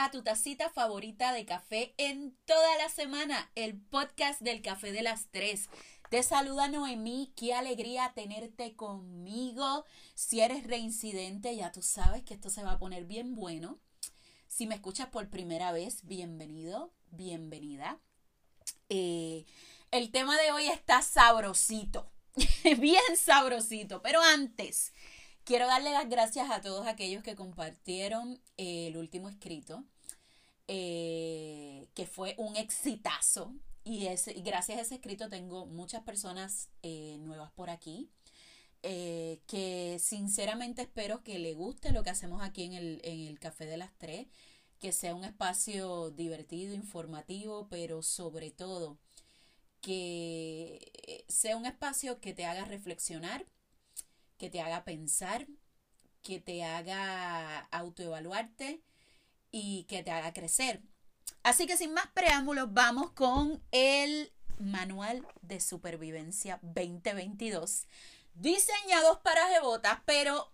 a tu tacita favorita de café en toda la semana, el podcast del café de las tres. Te saluda Noemí, qué alegría tenerte conmigo. Si eres reincidente, ya tú sabes que esto se va a poner bien bueno. Si me escuchas por primera vez, bienvenido, bienvenida. Eh, el tema de hoy está sabrosito, bien sabrosito, pero antes Quiero darle las gracias a todos aquellos que compartieron eh, el último escrito, eh, que fue un exitazo. Y, gracias a ese escrito tengo muchas personas eh, nuevas por aquí. que sinceramente espero que le guste lo que hacemos aquí en el, en el Café de las Tres, que sea un espacio divertido, informativo, pero sobre todo que sea un espacio que te haga reflexionar, que te haga pensar, que te haga autoevaluarte y que te haga crecer. Así que sin más preámbulos, vamos con el Manual de Supervivencia 2022, diseñados para jebotas, pero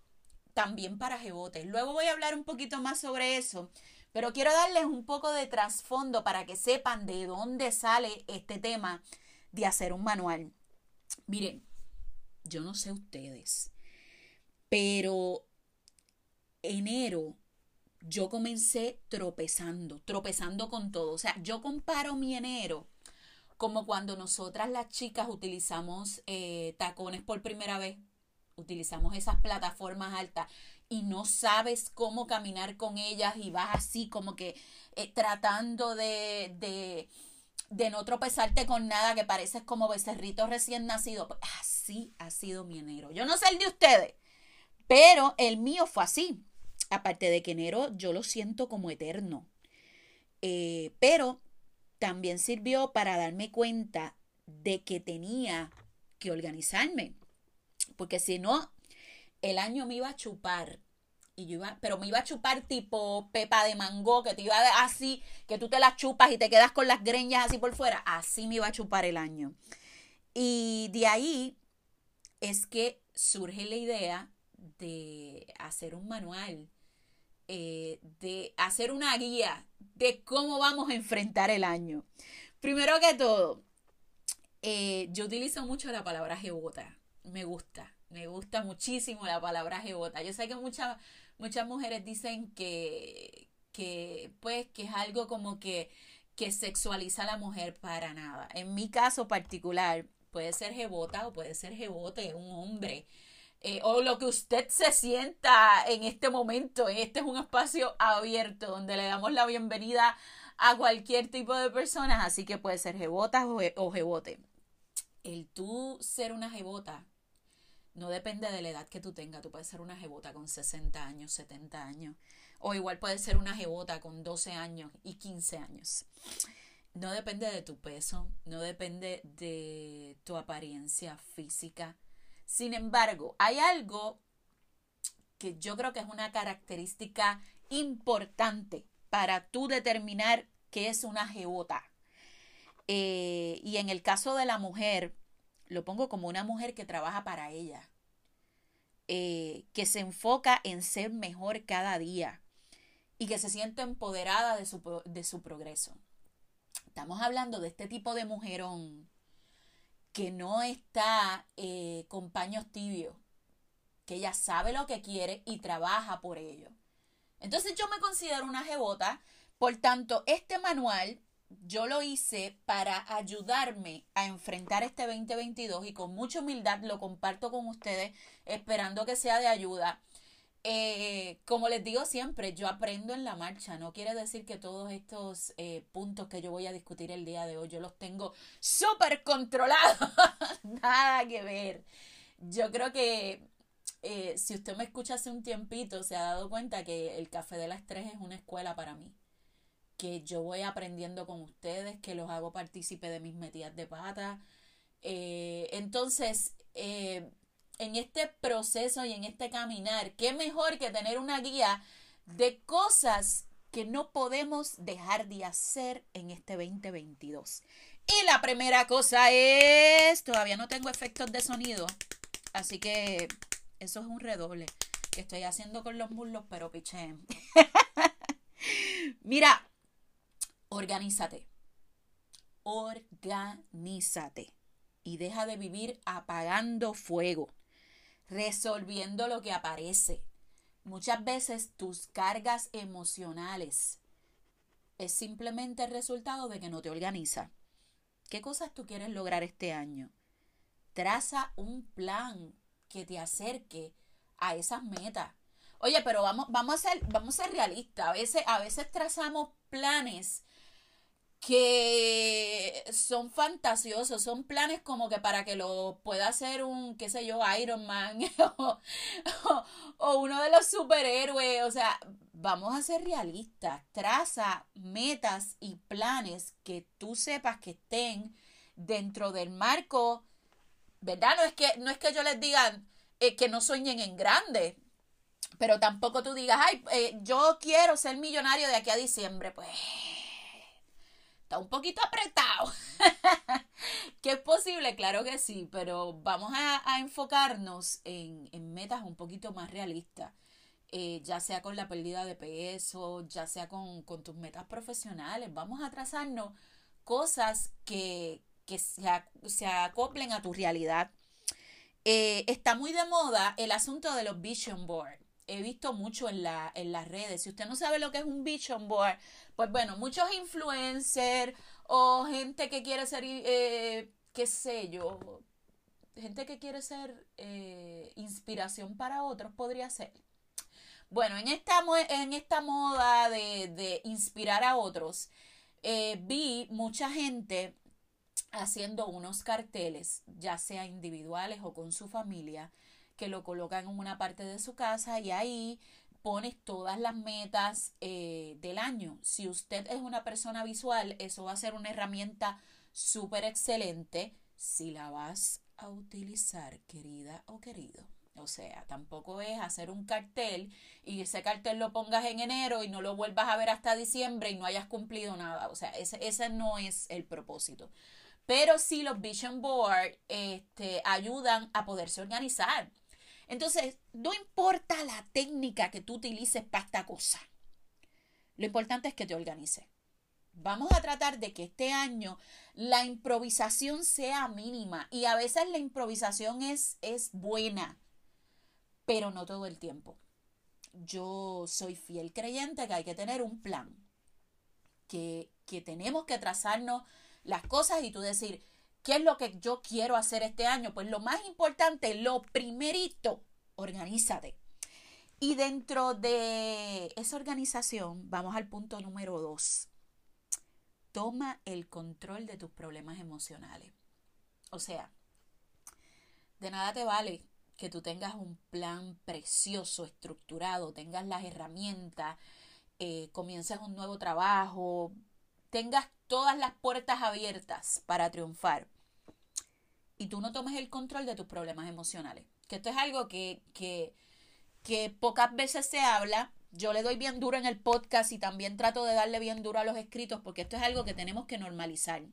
también para jebotes. Luego voy a hablar un poquito más sobre eso, pero quiero darles un poco de trasfondo para que sepan de dónde sale este tema de hacer un manual. Miren, yo no sé ustedes, pero enero yo comencé tropezando, tropezando con todo. O sea, yo comparo mi enero como cuando nosotras las chicas utilizamos eh, tacones por primera vez, utilizamos esas plataformas altas y no sabes cómo caminar con ellas y vas así como que eh, tratando de, de, de, no tropezarte con nada que pareces como becerrito recién nacido. Pues, así ha sido mi enero. Yo no sé el de ustedes, pero el mío fue así. Aparte de que enero yo lo siento como eterno. Eh, pero también sirvió para darme cuenta de que tenía que organizarme. Porque si no, el año me iba a chupar. Y yo iba, pero me iba a chupar tipo pepa de mango, que te iba a así, que tú te las chupas y te quedas con las greñas así por fuera. Así me iba a chupar el año. Y de ahí es que surge la idea de hacer un manual, eh, de hacer una guía de cómo vamos a enfrentar el año. Primero que todo, eh, yo utilizo mucho la palabra jebota. Me gusta, me gusta muchísimo la palabra jebota. Yo sé que muchas, muchas mujeres dicen que, que, pues, que es algo como que, que sexualiza a la mujer para nada. En mi caso particular, puede ser jebota o puede ser jebote, un hombre eh, o lo que usted se sienta en este momento. Este es un espacio abierto donde le damos la bienvenida a cualquier tipo de personas, así que puede ser jebotas o, jebote. El tú ser una jebota no depende de la edad que tú tengas. Tú puedes ser una jebota con 60 años, 70 años. O igual puedes ser una jebota con 12 años y 15 años. No depende de tu peso, no depende de tu apariencia física, sin embargo, hay algo que yo creo que es una característica importante para tú determinar qué es una jebota. Eh, y en el caso de la mujer, lo pongo como una mujer que trabaja para ella, eh, que se enfoca en ser mejor cada día y que se siente empoderada de su, de su progreso. Estamos hablando de este tipo de mujerón que no está eh, con paños tibios, que ella sabe lo que quiere y trabaja por ello. Entonces yo me considero una jebota, por tanto, este manual yo lo hice para ayudarme a enfrentar este 2022 y con mucha humildad lo comparto con ustedes, esperando que sea de ayuda. Eh, como les digo siempre, yo aprendo en la marcha. No quiere decir que todos estos eh, puntos que yo voy a discutir el día de hoy yo los tengo súper controlados. Nada que ver. Yo creo que eh, si usted me escucha hace un tiempito, se ha dado cuenta que el Café de las Tres es una escuela para mí. Que yo voy aprendiendo con ustedes, que los hago partícipe de mis metidas de pata. entonces, en este proceso y en este caminar, qué mejor que tener una guía de cosas que no podemos dejar de hacer en este 2022. Y la primera cosa es, todavía no tengo efectos de sonido, así que eso es un redoble que estoy haciendo con los muslos, pero piché. Mira, organízate. Organízate. Y deja de vivir apagando fuego, resolviendo lo que aparece. Muchas veces tus cargas emocionales es simplemente el resultado de que no te organiza. ¿Qué cosas tú quieres lograr este año? Traza un plan que te acerque a esas metas. Oye, pero vamos, vamos, a ser, vamos a ser realistas. A veces, a veces trazamos planes que son fantasiosos, son planes como que para que lo pueda hacer un, qué sé yo, Iron Man o, uno de los superhéroes, o sea, vamos a ser realistas, traza metas y planes que tú sepas que estén dentro del marco, ¿verdad? No es que, no es que yo les diga eh, que no sueñen en grande, pero tampoco tú digas, ay, eh, yo quiero ser millonario de aquí a diciembre, pues está un poquito apretado. ¿Que es posible? Claro que sí, pero vamos a, enfocarnos en, metas un poquito más realistas. Eh, ya sea con la pérdida de peso, ya sea con, tus metas profesionales. Vamos a trazarnos cosas que, se, acoplen a tu realidad. Eh, está muy de moda el asunto de los vision board he visto mucho en, la, en las redes. Si usted no sabe lo que es un vision board, pues bueno, muchos influencers o gente que quiere ser, eh, qué sé yo, gente que quiere ser eh, inspiración para otros podría ser. Bueno, en esta, en esta moda de, inspirar a otros, eh, vi mucha gente haciendo unos carteles, ya sea individuales o con su familia, que lo colocan en una parte de su casa y ahí pones todas las metas eh, del año. Si usted es una persona visual, eso va a ser una herramienta súper excelente si la vas a utilizar, querida o querido. O sea, tampoco es hacer un cartel y ese cartel lo pongas en enero y no lo vuelvas a ver hasta diciembre y no hayas cumplido nada. O sea, ese, ese no es el propósito. Pero sí los vision board este, ayudan a poderse organizar. Entonces, no importa la técnica que tú utilices para esta cosa. Lo importante es que te organices. Vamos a tratar de que este año la improvisación sea mínima y a veces la improvisación es, es buena, pero no todo el tiempo. Yo soy fiel creyente que hay que tener un plan, que, que tenemos que trazarnos las cosas y tú decir, ¿Qué es lo que yo quiero hacer este año? Pues lo más importante, lo primerito, organízate. Y dentro de esa organización, vamos al punto número dos. Toma el control de tus problemas emocionales. O sea, de nada te vale que tú tengas un plan precioso, estructurado, tengas las herramientas, eh, comiences un nuevo trabajo, tengas todas las puertas abiertas para triunfar y tú no tomes el control de tus problemas emocionales. Que esto es algo que, que, que pocas veces se habla. Yo le doy bien duro en el podcast y también trato de darle bien duro a los escritos porque esto es algo que tenemos que normalizar.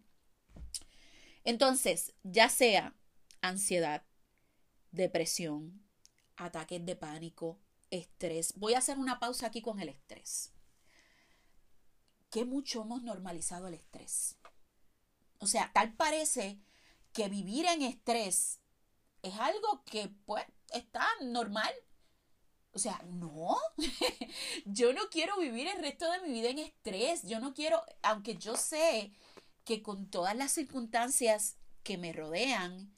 Entonces, ya sea ansiedad, depresión, ataques de pánico, estrés. Voy a hacer una pausa aquí con el estrés. Qué mucho hemos normalizado el estrés. O sea, tal parece que vivir en estrés es algo que pues está normal. O sea, no, yo no quiero vivir el resto de mi vida en estrés. Yo no quiero, aunque yo sé que con todas las circunstancias que me rodean,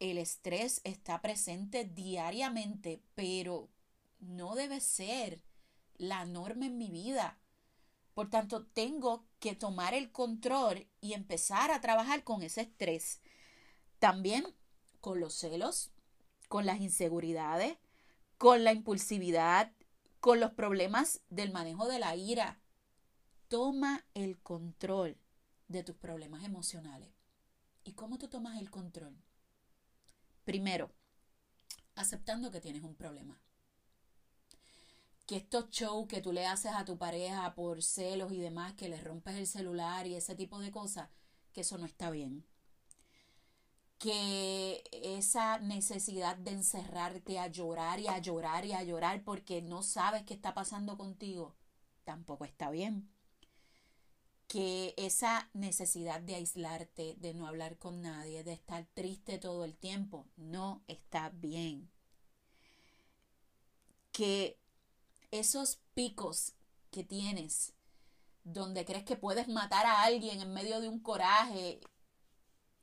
el estrés está presente diariamente, pero no debe ser la norma en mi vida. Por tanto, tengo que tomar el control y empezar a trabajar con ese estrés. También con los celos, con las inseguridades, con la impulsividad, con los problemas del manejo de la ira. Toma el control de tus problemas emocionales. ¿Y cómo tú tomas el control? Primero, aceptando que tienes un problema. Que estos shows que tú le haces a tu pareja por celos y demás, que le rompes el celular y ese tipo de cosas, que eso no está bien que esa necesidad de encerrarte a llorar y a llorar y a llorar porque no sabes qué está pasando contigo, tampoco está bien. Que esa necesidad de aislarte, de no hablar con nadie, de estar triste todo el tiempo, no está bien. Que esos picos que tienes, donde crees que puedes matar a alguien en medio de un coraje,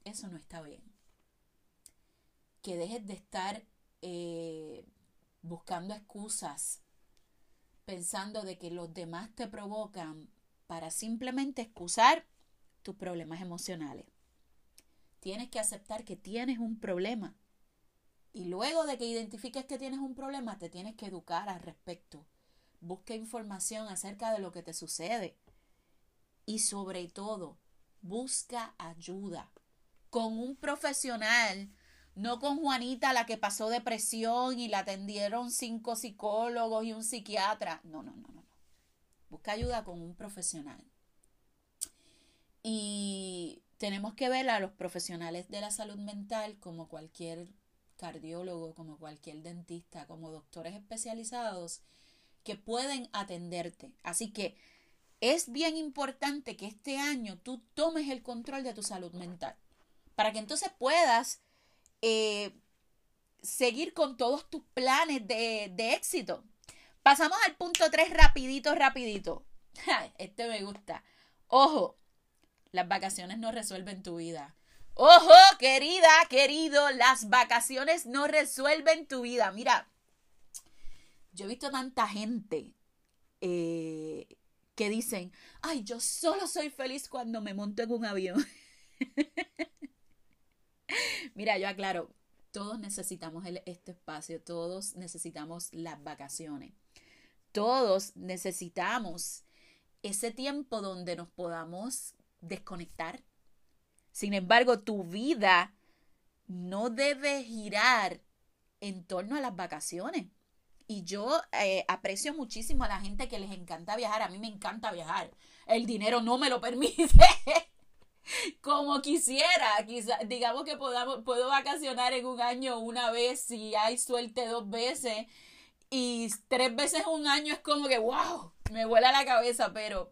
eso no está bien. Que dejes de estar eh, buscando excusas, pensando de que los demás te provocan para simplemente excusar tus problemas emocionales. Tienes que aceptar que tienes un problema. Y luego de que identifiques que tienes un problema, te tienes que educar al respecto. Busca información acerca de lo que te sucede. Y sobre todo, busca ayuda con un profesional no con Juanita, la que pasó depresión y la atendieron cinco psicólogos y un psiquiatra. No, no, no, no. Busca ayuda con un profesional. Y tenemos que ver a los profesionales de la salud mental como cualquier cardiólogo, como cualquier dentista, como doctores especializados que pueden atenderte. Así que es bien importante que este año tú tomes el control de tu salud mental para que entonces puedas eh, seguir con todos tus planes de, de éxito. Pasamos al punto 3 rapidito, rapidito. Este me gusta. Ojo, las vacaciones no resuelven tu vida. Ojo, querida, querido, las vacaciones no resuelven tu vida. Mira, yo he visto tanta gente eh, que dicen, ay, yo solo soy feliz cuando me monto en un avión. Mira, yo aclaro, todos necesitamos este espacio, todos necesitamos las vacaciones, todos necesitamos ese tiempo donde nos podamos desconectar. Sin embargo, tu vida no debe girar en torno a las vacaciones. Y yo eh, aprecio muchísimo a la gente que les encanta viajar. A mí me encanta viajar. El dinero no me lo permite. como quisiera. Quizá, digamos que podamos, puedo vacacionar en un año una vez, si hay suerte dos veces, y tres veces un año es como que, wow, me vuela la cabeza, pero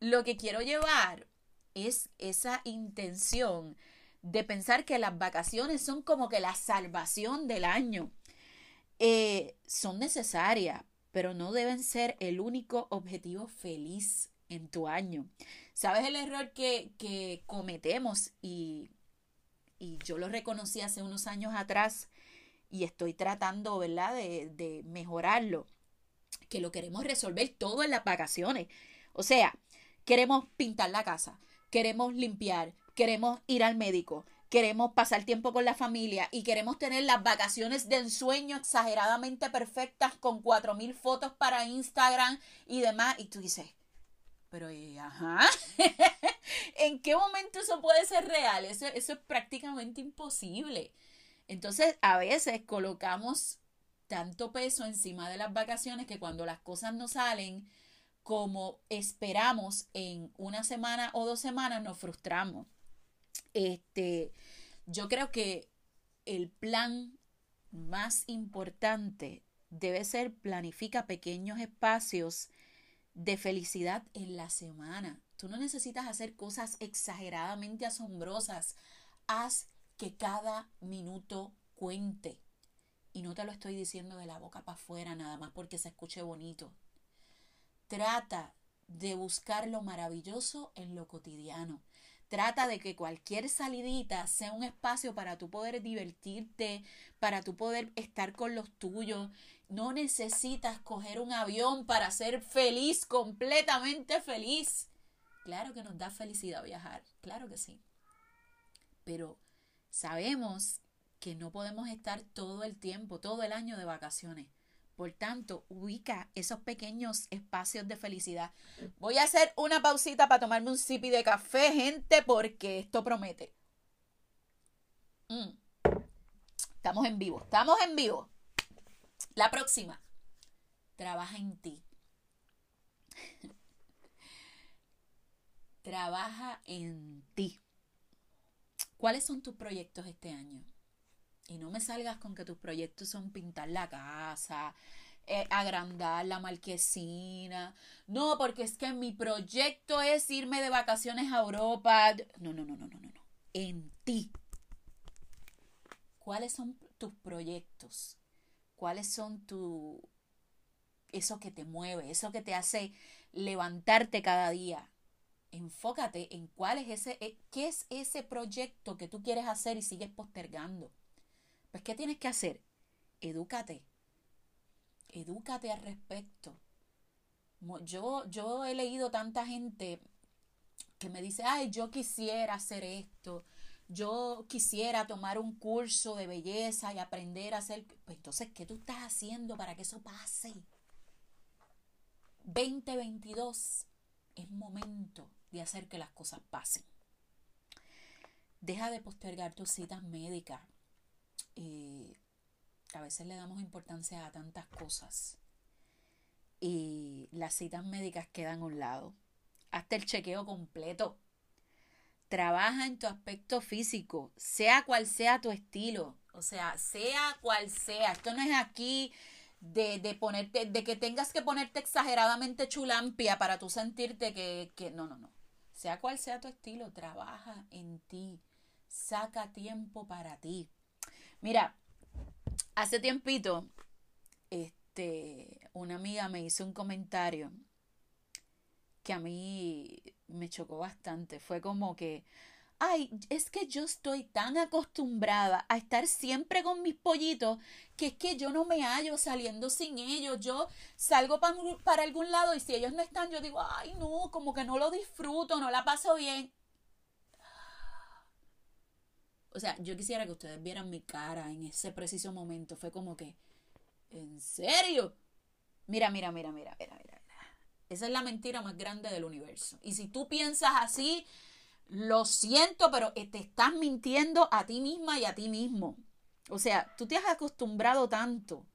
lo que quiero llevar es esa intención de pensar que las vacaciones son como que la salvación del año. Eh, son necesarias, pero no deben ser el único objetivo feliz en tu año. ¿Sabes el error que, cometemos? Y, y, yo lo reconocí hace unos años atrás y estoy tratando, ¿verdad?, de, de mejorarlo. Que lo queremos resolver todo en las vacaciones. O sea, queremos pintar la casa, queremos limpiar, queremos ir al médico, queremos pasar tiempo con la familia y queremos tener las vacaciones de ensueño exageradamente perfectas con cuatro mil fotos para Instagram y demás. Y tú dices, pero, ajá, ¿en qué momento eso puede ser real? Eso, eso es prácticamente imposible. Entonces, a veces colocamos tanto peso encima de las vacaciones que cuando las cosas no salen como esperamos en una semana o dos semanas, nos frustramos. Este, yo creo que el plan más importante debe ser planifica pequeños espacios de felicidad en la semana. Tú no necesitas hacer cosas exageradamente asombrosas. Haz que cada minuto cuente. Y no te lo estoy diciendo de la boca para afuera nada más porque se escuche bonito. Trata de buscar lo maravilloso en lo cotidiano. Trata de que cualquier salidita sea un espacio para tú poder divertirte, para tú poder estar con los tuyos. No necesitas coger un avión para ser feliz, completamente feliz. Claro que nos da felicidad viajar, claro que sí. Pero sabemos que no podemos estar todo el tiempo, todo el año de vacaciones. Por tanto, ubica esos pequeños espacios de felicidad. Voy a hacer una pausita para tomarme un sipi de café, gente, porque esto promete. Mm. Estamos en vivo, estamos en vivo. La próxima. Trabaja en ti. Trabaja en ti. ¿Cuáles son tus proyectos este año? Y no me salgas con que tus proyectos son pintar la casa, eh, agrandar la marquesina. No, porque es que mi proyecto es irme de vacaciones a Europa. No, no, no, no, no, no. no. En ti. ¿Cuáles son tus proyectos? ¿Cuáles son tu eso que te mueve, eso que te hace levantarte cada día? Enfócate en cuál es ese eh, qué es ese proyecto que tú quieres hacer y sigues postergando. Pues ¿qué tienes que hacer? Edúcate edúcate al respecto. Yo, yo he leído tanta gente que me dice, ay, yo quisiera hacer esto, yo quisiera tomar un curso de belleza y aprender a hacer... Pues entonces, ¿qué tú estás haciendo para que eso pase? 2022 es momento de hacer que las cosas pasen. Deja de postergar tus citas médicas. Eh, a veces le damos importancia a tantas cosas y las citas médicas quedan a un lado. Hasta el chequeo completo. Trabaja en tu aspecto físico, sea cual sea tu estilo. O sea, sea cual sea. Esto no es aquí de, de ponerte, de que tengas que ponerte exageradamente chulampia para tú sentirte que, que. No, no, no. Sea cual sea tu estilo, trabaja en ti. Saca tiempo para ti. Mira, Hace tiempito, este, una amiga me hizo un comentario que a mí me chocó bastante. Fue como que, ay, es que yo estoy tan acostumbrada a estar siempre con mis pollitos que es que yo no me hallo saliendo sin ellos. Yo salgo para, para algún lado y si ellos no están, yo digo, ay, no, como que no lo disfruto, no la paso bien. O sea, yo quisiera que ustedes vieran mi cara en ese preciso momento. Fue como que, ¿en serio? Mira, mira, mira, mira, mira, mira. Esa es la mentira más grande del universo. Y si tú piensas así, lo siento, pero te estás mintiendo a ti misma y a ti mismo. O sea, tú te has acostumbrado tanto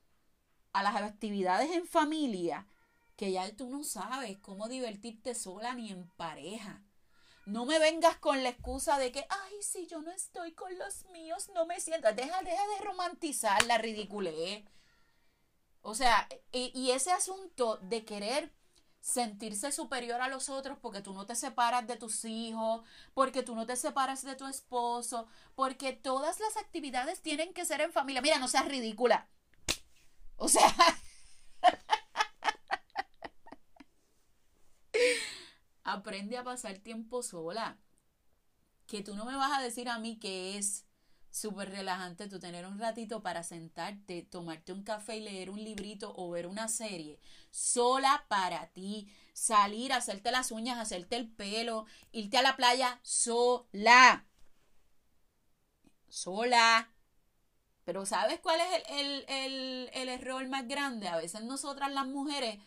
a las actividades en familia que ya tú no sabes cómo divertirte sola ni en pareja. No me vengas con la excusa de que, ay, si yo no estoy con los míos, no me siento. Deja, deja de romantizar la ridiculez. O sea, y, y ese asunto de querer sentirse superior a los otros porque tú no te separas de tus hijos, porque tú no te separas de tu esposo, porque todas las actividades tienen que ser en familia. Mira, no seas ridícula. O sea, aprende a pasar tiempo sola. Que tú no me vas a decir a mí que es súper relajante tú tener un ratito para sentarte, tomarte un café y leer un librito o ver una serie sola para ti, salir, hacerte las uñas, hacerte el pelo, irte a la playa sola. Sola. Pero ¿sabes cuál es el, el, el, el error más grande? A veces nosotras las mujeres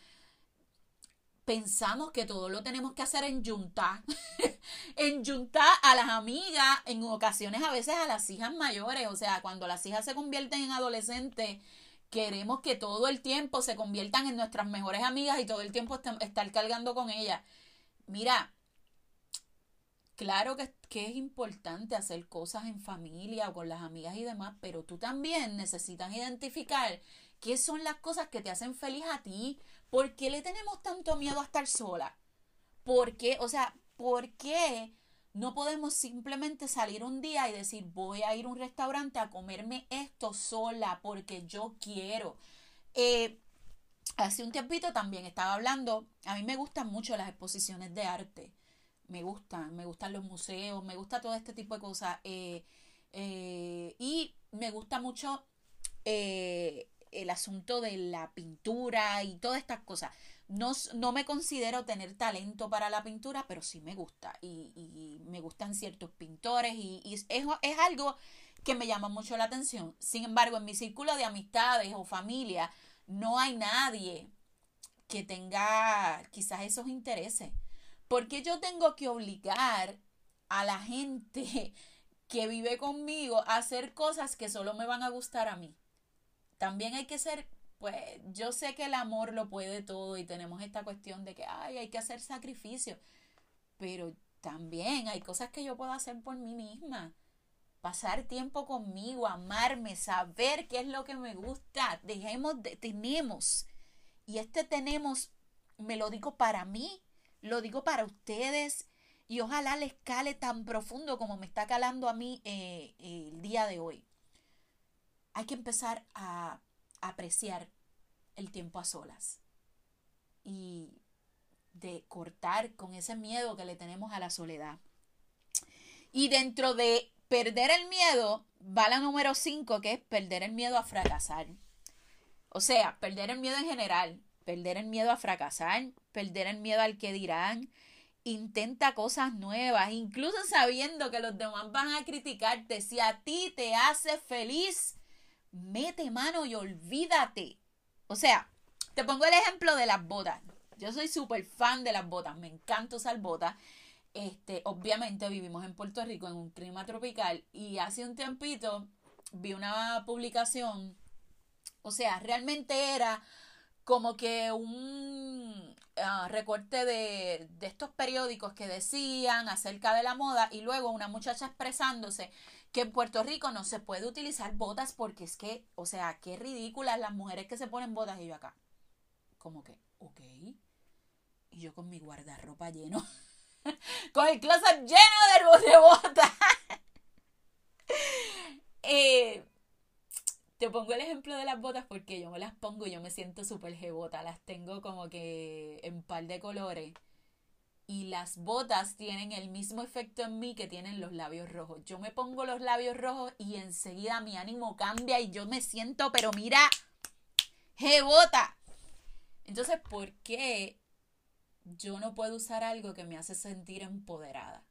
pensamos que todo lo tenemos que hacer en junta. en junta a las amigas, en ocasiones a veces a las hijas mayores. O sea, cuando las hijas se convierten en adolescentes, queremos que todo el tiempo se conviertan en nuestras mejores amigas y todo el tiempo estar cargando con ellas. Mira, claro que, que, es importante hacer cosas en familia o con las amigas y demás, pero tú también necesitas identificar qué son las cosas que te hacen feliz a ti, ¿Por qué le tenemos tanto miedo a estar sola? ¿Por qué? O sea, ¿por qué no podemos simplemente salir un día y decir voy a ir a un restaurante a comerme esto sola porque yo quiero? Eh, hace un tiempito también estaba hablando, a mí me gustan mucho las exposiciones de arte, me gustan, me gustan los museos, me gusta todo este tipo de cosas eh, eh, y me gusta mucho el asunto de la pintura y todas estas cosas. No, no, me considero tener talento para la pintura, pero sí me gusta. Y, y me gustan ciertos pintores y, es, es, algo que me llama mucho la atención. Sin embargo, en mi círculo de amistades o familia no hay nadie que tenga quizás esos intereses. porque yo tengo que obligar a la gente que vive conmigo a hacer cosas que solo me van a gustar a mí? También hay que ser, pues yo sé que el amor lo puede todo y tenemos esta cuestión de que, ay, hay que hacer sacrificio, pero también hay cosas que yo puedo hacer por mí misma. Pasar tiempo conmigo, amarme, saber qué es lo que me gusta. Dejemos de, tenemos y este tenemos, me lo digo para mí, lo digo para ustedes y ojalá les cale tan profundo como me está calando a mí eh, el día de hoy. Hay que empezar a apreciar el tiempo a solas y de cortar con ese miedo que le tenemos a la soledad. Y dentro de perder el miedo, va la número 5, que es perder el miedo a fracasar. O sea, perder el miedo en general, perder el miedo a fracasar, perder el miedo al que dirán. Intenta cosas nuevas, incluso sabiendo que los demás van a criticarte. Si a ti te hace feliz, mete mano y olvídate. O sea, te pongo el ejemplo de las botas. Yo soy súper fan de las botas, me encanta usar botas. Este, obviamente vivimos en Puerto Rico en un clima tropical y hace un tiempito vi una publicación, o sea, realmente era como que un ah, recorte de, de estos periódicos que decían acerca de la moda y luego una muchacha expresándose que en Puerto Rico no se puede utilizar botas porque es que, o sea, qué ridículas las mujeres que se ponen botas y yo acá. Como que, ok. Y yo con mi guardarropa lleno. con el closet lleno de, botas. eh, te pongo el ejemplo de las botas porque yo me las pongo y yo me siento súper jebota. Las tengo como que en par de colores. Y las botas tienen el mismo efecto en mí que tienen los labios rojos. Yo me pongo los labios rojos y enseguida mi ánimo cambia y yo me siento, pero mira, jebota. Entonces, ¿por qué yo no puedo usar algo que me hace sentir empoderada?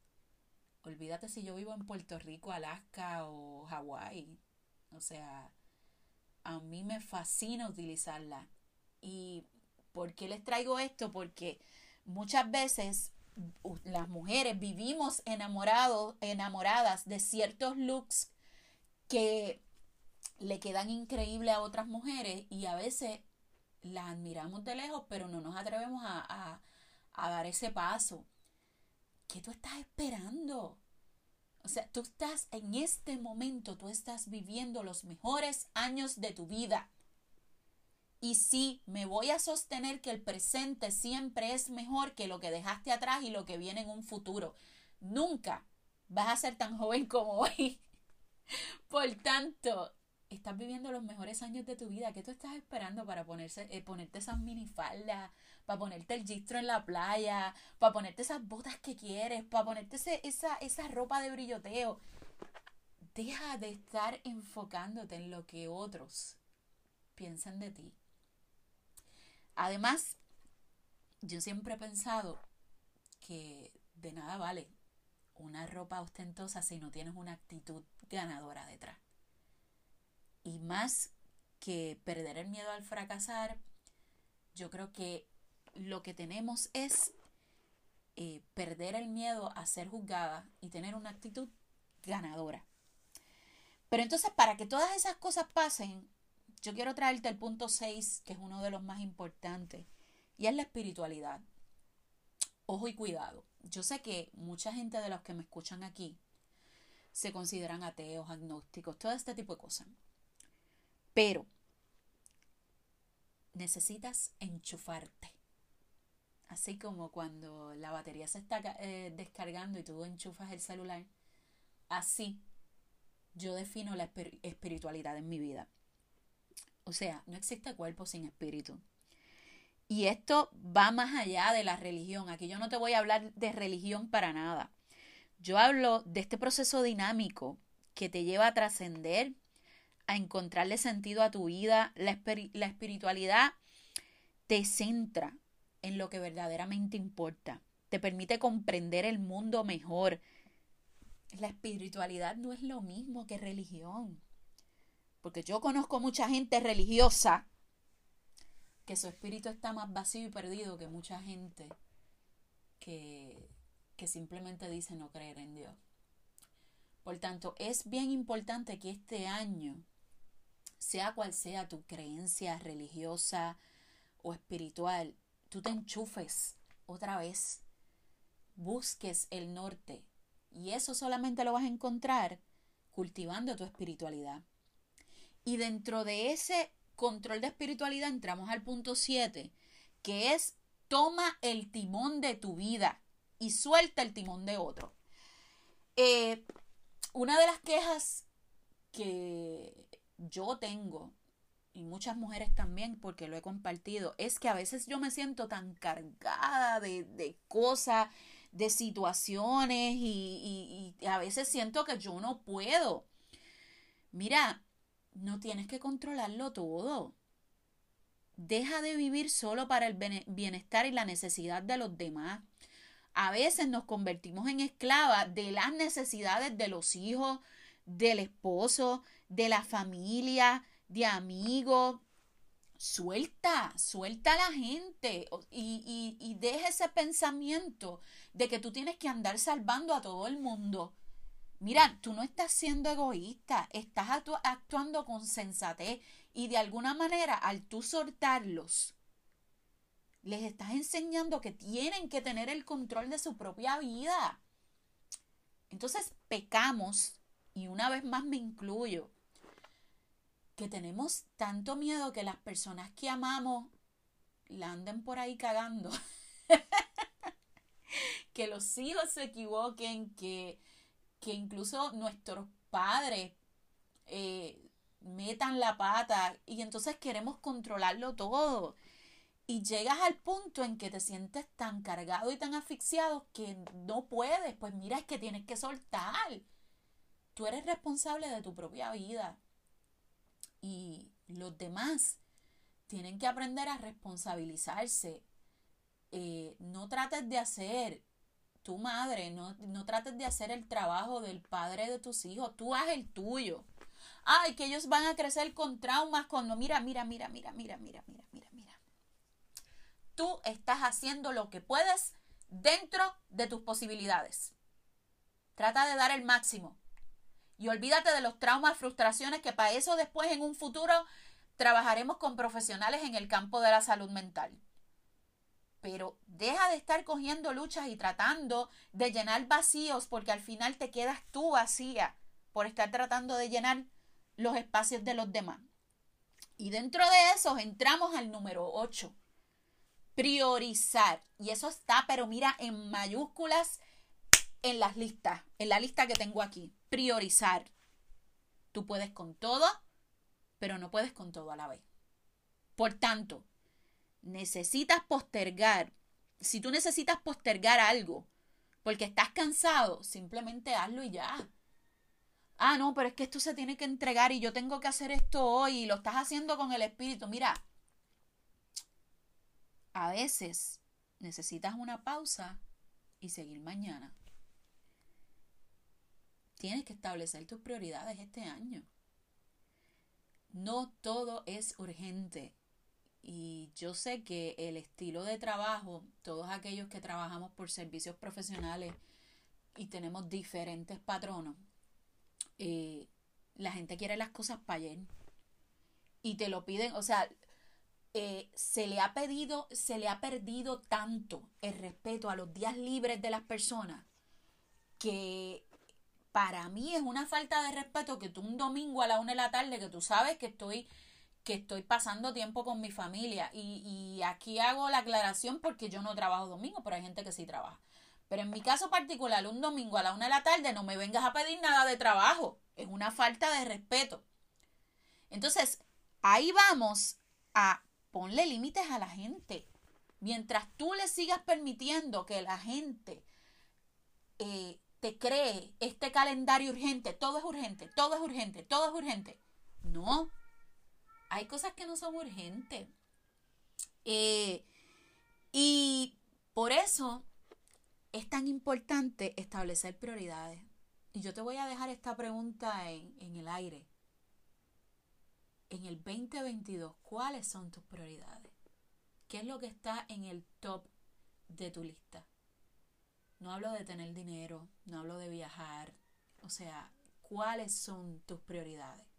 Olvídate si yo vivo en Puerto Rico, Alaska o Hawái. O sea, a mí me fascina utilizarla. ¿Y por qué les traigo esto? Porque muchas veces las mujeres vivimos enamorados, enamoradas de ciertos looks que le quedan increíbles a otras mujeres y a veces las admiramos de lejos, pero no nos atrevemos a, a dar ese paso. ¿Qué tú estás esperando? O sea, tú estás en este momento, tú estás viviendo los mejores años de tu vida. Y sí, me voy a sostener que el presente siempre es mejor que lo que dejaste atrás y lo que viene en un futuro. Nunca vas a ser tan joven como hoy. Por tanto, estás viviendo los mejores años de tu vida. ¿Qué tú estás esperando para ponerse, eh, ponerte esas minifaldas, para ponerte el gistro en la playa, para ponerte esas botas que quieres, para ponerte esa, esa ropa de brilloteo? Deja de estar enfocándote en lo que otros piensan de ti. Además, yo siempre he pensado que de nada vale una ropa ostentosa si no tienes una actitud ganadora detrás. Y más que perder el miedo al fracasar, yo creo que lo que tenemos es eh, perder el miedo a ser juzgada y tener una actitud ganadora. Pero entonces, para que todas esas cosas pasen, yo quiero traerte el punto 6, que es uno de los más importantes, y es la espiritualidad. Ojo y cuidado. Yo sé que mucha gente de los que me escuchan aquí se consideran ateos, agnósticos, todo este tipo de cosas. Pero necesitas enchufarte. Así como cuando la batería se está eh, descargando y tú enchufas el celular. Así yo defino la espiritualidad en mi vida. O sea, no existe cuerpo sin espíritu. Y esto va más allá de la religión. Aquí yo no te voy a hablar de religión para nada. Yo hablo de este proceso dinámico que te lleva a trascender, a encontrarle sentido a tu vida. La, la espiritualidad te centra en lo que verdaderamente importa. Te permite comprender el mundo mejor. La espiritualidad no es lo mismo que religión. Porque yo conozco mucha gente religiosa que su espíritu está más vacío y perdido que mucha gente que, que simplemente dice no creer en Dios. Por tanto, es bien importante que este año, sea cual sea tu creencia religiosa o espiritual, tú te enchufes otra vez, busques el norte. Y eso solamente lo vas a encontrar cultivando tu espiritualidad. Y dentro de ese control de espiritualidad entramos al punto 7, que es toma el timón de tu vida y suelta el timón de otro. Eh, una de las quejas que yo tengo y muchas mujeres también, porque lo he compartido, es que a veces yo me siento tan cargada de, cosas, de situaciones y, y, a veces siento que yo no puedo. Mira, no tienes que controlarlo todo. Deja de vivir solo para el bienestar y la necesidad de los demás. A veces nos convertimos en esclavas de las necesidades de los hijos, del esposo, de la familia, de amigos. Suelta, suelta a la gente y, y, deja ese pensamiento de que tú tienes que andar salvando a todo el mundo. Mira, tú no estás siendo egoísta, estás actuando con sensatez y de alguna manera al tú soltarlos, les estás enseñando que tienen que tener el control de su propia vida. Entonces pecamos, y una vez más me incluyo, que tenemos tanto miedo que las personas que amamos la anden por ahí cagando. que los hijos se equivoquen, que, que incluso nuestros padres eh, metan la pata y entonces queremos controlarlo todo. Y llegas al punto en que te sientes tan cargado y tan asfixiado que no puedes. Pues mira, es que tienes que soltar. Tú eres responsable de tu propia vida y los demás tienen que aprender a responsabilizarse. Eh, no trates de hacer tu madre, no, no trates de hacer el trabajo del padre de tus hijos, tú haz el tuyo. Ay, que ellos van a crecer con traumas cuando mira, mira, mira, mira, mira, mira, mira, mira, mira. Tú estás haciendo lo que puedes dentro de tus posibilidades. Trata de dar el máximo. Y olvídate de los traumas, frustraciones, que para eso después en un futuro trabajaremos con profesionales en el campo de la salud mental. Pero deja de estar cogiendo luchas y tratando de llenar vacíos porque al final te quedas tú vacía por estar tratando de llenar los espacios de los demás. Y dentro de eso entramos al número 8. Priorizar. Y eso está, pero mira, en mayúsculas en las listas, en la lista que tengo aquí priorizar. Tú puedes con todo, pero no puedes con todo a la vez. Por tanto, necesitas postergar. Si tú necesitas postergar algo porque estás cansado, simplemente hazlo y ya. Ah, no, pero es que esto se tiene que entregar y yo tengo que hacer esto hoy y lo estás haciendo con el espíritu. Mira, a veces necesitas una pausa y seguir mañana. Tienes que establecer tus prioridades este año. No todo es urgente. Y yo sé que el estilo de trabajo, todos aquellos que trabajamos por servicios profesionales y tenemos diferentes patronos, eh, la gente quiere las cosas para ayer. Y te lo piden, o sea, eh, se le ha pedido, se le ha perdido tanto el respeto a los días libres de las personas que para mí es una falta de respeto que tú un domingo a la una de la tarde, que tú sabes que estoy, que estoy pasando tiempo con mi familia. Y, y aquí hago la aclaración porque yo no trabajo domingo, pero hay gente que sí trabaja. Pero en mi caso particular, un domingo a la una de la tarde, no me vengas a pedir nada de trabajo. Es una falta de respeto. Entonces, ahí vamos a ponle límites a la gente. Mientras tú le sigas permitiendo que la gente eh, te cree este calendario urgente, todo es urgente, todo es urgente, todo es urgente. No, hay cosas que no son urgentes. Eh, y por eso es tan importante establecer prioridades. Y yo te voy a dejar esta pregunta en, en el aire. En el 2022, ¿cuáles son tus prioridades? ¿Qué es lo que está en el top de tu lista? No hablo de tener dinero, no hablo de viajar. O sea, ¿cuáles son tus prioridades?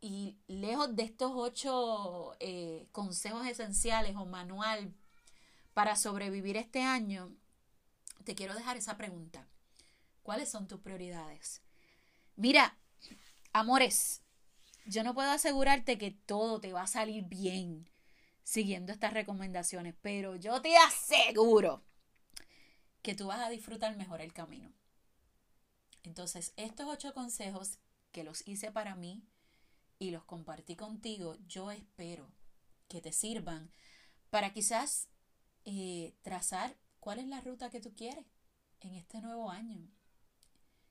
Y lejos de estos ocho eh, consejos esenciales o manual para sobrevivir este año, te quiero dejar esa pregunta. ¿Cuáles son tus prioridades? Mira, amores, Yo no puedo asegurarte que todo te va a salir bien siguiendo estas recomendaciones, pero yo te aseguro que tú vas a disfrutar mejor el camino. Entonces, estos ocho consejos que los hice para mí y los compartí contigo, yo espero que te sirvan para quizás eh, trazar cuál es la ruta que tú quieres en este nuevo año.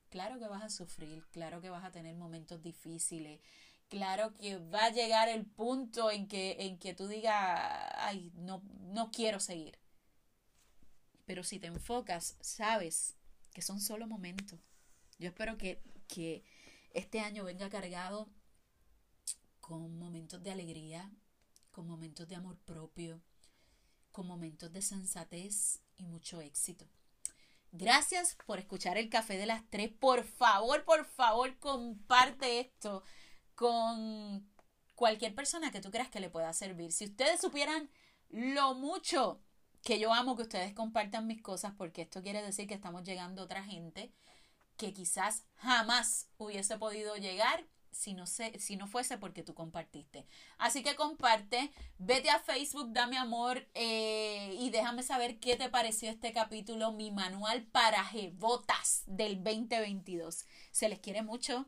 Claro que vas a sufrir, claro que vas a tener momentos difíciles, claro que va a llegar el punto en que, en que tú digas, ay, no, no quiero seguir. Pero si te enfocas, sabes que son solo momentos. Yo espero que, que este año venga cargado con momentos de alegría, con momentos de amor propio, con momentos de sensatez y mucho éxito. Gracias por escuchar el café de las tres. Por favor, por favor, comparte esto con cualquier persona que tú creas que le pueda servir. Si ustedes supieran lo mucho que yo amo que ustedes compartan mis cosas, porque esto quiere decir que estamos llegando a otra gente que quizás jamás hubiese podido llegar si no, si no fuese porque tú compartiste. Así que comparte, vete a Facebook, dame amor eh, y déjame saber qué te pareció este capítulo, mi manual para jebotas del 2022. Se les quiere mucho.